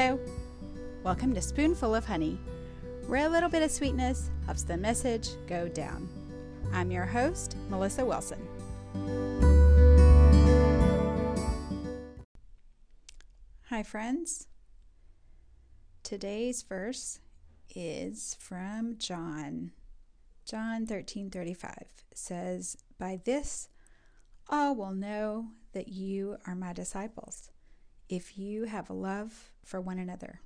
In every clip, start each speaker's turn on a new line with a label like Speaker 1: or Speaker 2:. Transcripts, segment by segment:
Speaker 1: Hello! Welcome to Spoonful of Honey, where a little bit of sweetness helps the message go down. I'm your host, Melissa Wilson. Hi, friends. Today's verse is from John. John 13:35 says, "By this all will know that you are my disciples, if you have a love for one another.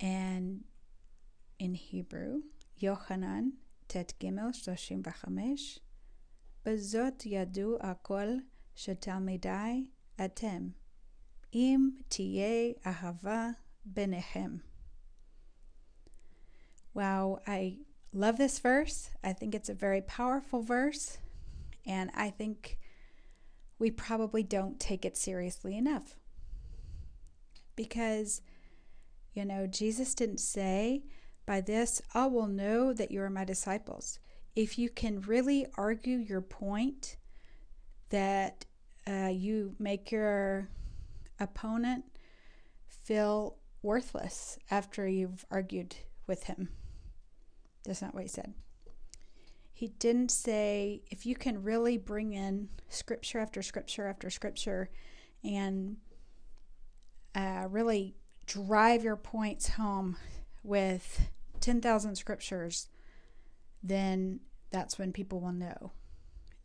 Speaker 1: And in Hebrew, Yochanan tet gimel Shoshim v'chamesh, bezot yadu akol shetalmidai atem, im tiye ahava Benehem. Wow, I love this verse. I think it's a very powerful verse, and I think we probably don't take it seriously enough. Because, you know, Jesus didn't say, By this I will know that you are my disciples. If you can really argue your point that uh, you make your opponent feel worthless after you've argued with him. That's not what he said. He didn't say, if you can really bring in scripture after scripture after scripture and uh, really drive your points home with 10,000 scriptures, then that's when people will know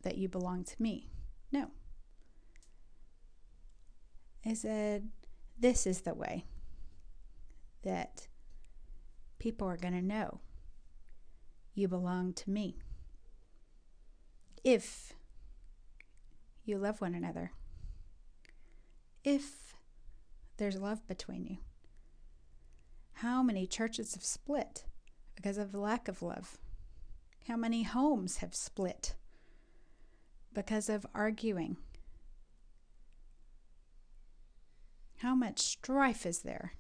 Speaker 1: that you belong to me. No. I said, this is the way that people are going to know you belong to me. If you love one another, if there's love between you. How many churches have split because of the lack of love? How many homes have split because of arguing? How much strife is there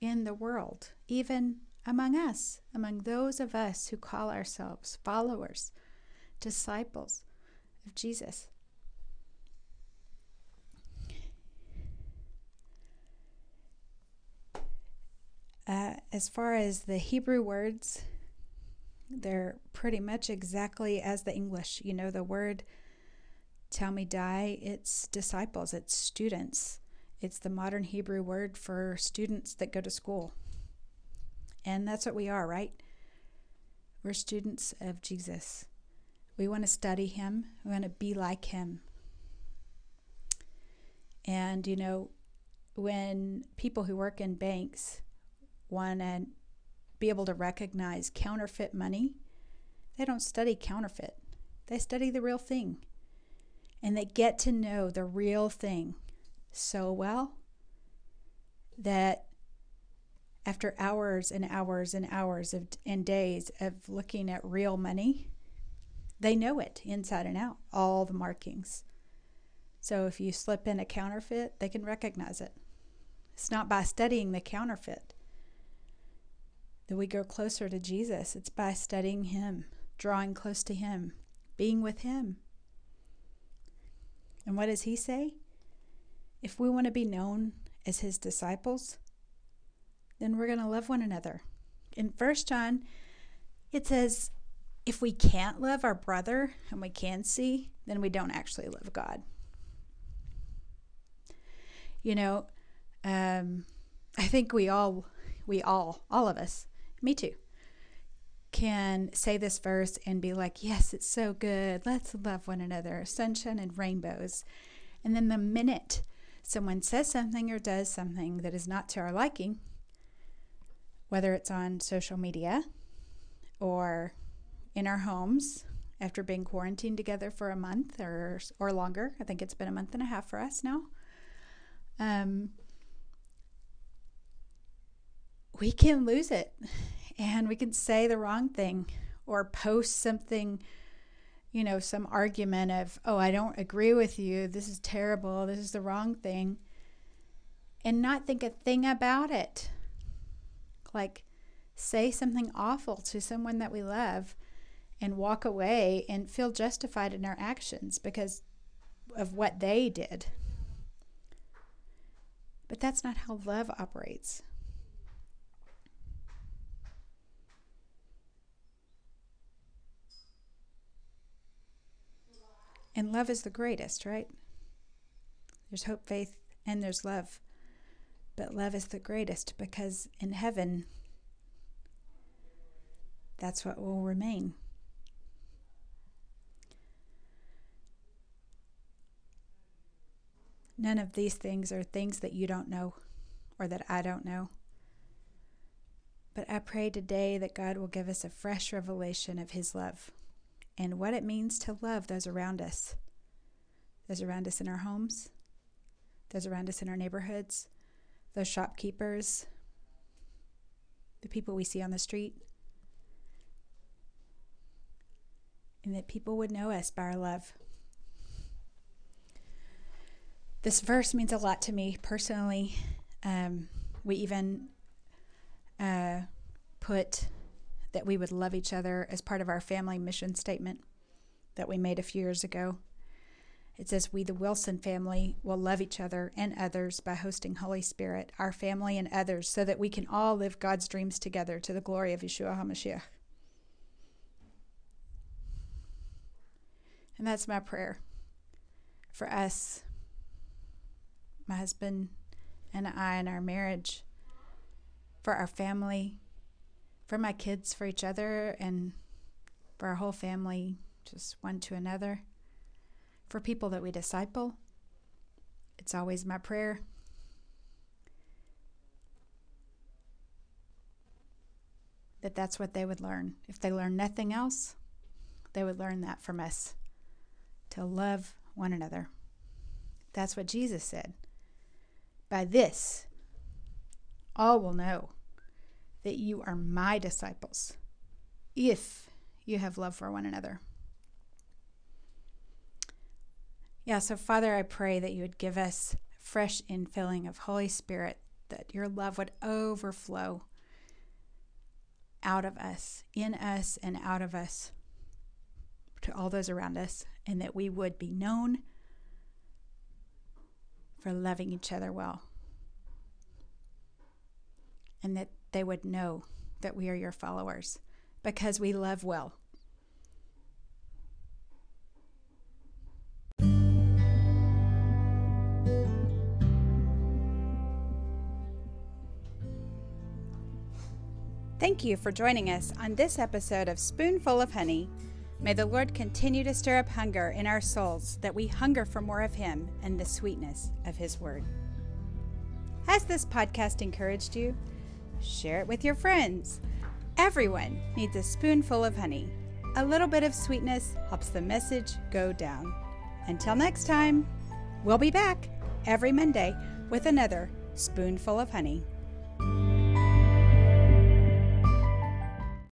Speaker 1: in the world, even among us, among those of us who call ourselves followers, disciples of Jesus? Uh, as far as the Hebrew words, they're pretty much exactly as the English. You know, the word talmidai, it's disciples, it's students. It's the modern Hebrew word for students that go to school. And that's what we are, right? We're students of Jesus. We want to study him, we want to be like him. And, you know, when people who work in banks want to be able to recognize counterfeit money, they don't study counterfeit, they study the real thing. And they get to know the real thing so well that after hours and hours and hours of, and days of looking at real money, they know it inside and out, all the markings. So if you slip in a counterfeit, they can recognize it. It's not by studying the counterfeit that we grow closer to Jesus, it's by studying Him, drawing close to Him, being with Him. And what does He say? If we want to be known as his disciples, then we're going to love one another. In First John, it says, if we can't love our brother and we can see, then we don't actually love God. You know, um, I think we all, we all, all of us, me too, can say this verse and be like, yes, it's so good. Let's love one another, sunshine and rainbows. And then the minute someone says something or does something that is not to our liking, whether it's on social media or in our homes after being quarantined together for a month or or longer. I think it's been a month and a half for us now. Um, we can lose it and we can say the wrong thing or post something you know, some argument of, oh, I don't agree with you. This is terrible. This is the wrong thing. And not think a thing about it. Like, say something awful to someone that we love and walk away and feel justified in our actions because of what they did. But that's not how love operates. And love is the greatest, right? There's hope, faith, and there's love. But love is the greatest because in heaven, that's what will remain. None of these things are things that you don't know or that I don't know. But I pray today that God will give us a fresh revelation of His love and what it means to love those around us, those around us in our homes, those around us in our neighborhoods, those shopkeepers, the people we see on the street, and that people would know us by our love. This verse means a lot to me personally. Um, we even uh, put that we would love each other as part of our family mission statement that we made a few years ago. It says, We, the Wilson family, will love each other and others by hosting Holy Spirit, our family and others, so that we can all live God's dreams together to the glory of Yeshua HaMashiach. And that's my prayer for us my husband and I and our marriage, for our family, for my kids, for each other, and for our whole family, just one to another, for people that we disciple. It's always my prayer. That that's what they would learn. If they learn nothing else, they would learn that from us to love one another. That's what Jesus said. By this, all will know that you are my disciples if you have love for one another. Yeah, so Father, I pray that you would give us fresh infilling of Holy Spirit, that your love would overflow out of us, in us, and out of us to all those around us, and that we would be known for loving each other well. And that they would know that we are your followers because we love well. Thank you for joining us on this episode of Spoonful of Honey May the Lord continue to stir up hunger in our souls that we hunger for more of Him and the sweetness of His Word. Has this podcast encouraged you? Share it with your friends. Everyone needs a spoonful of honey. A little bit of sweetness helps the message go down. Until next time, we'll be back every Monday with another spoonful of honey.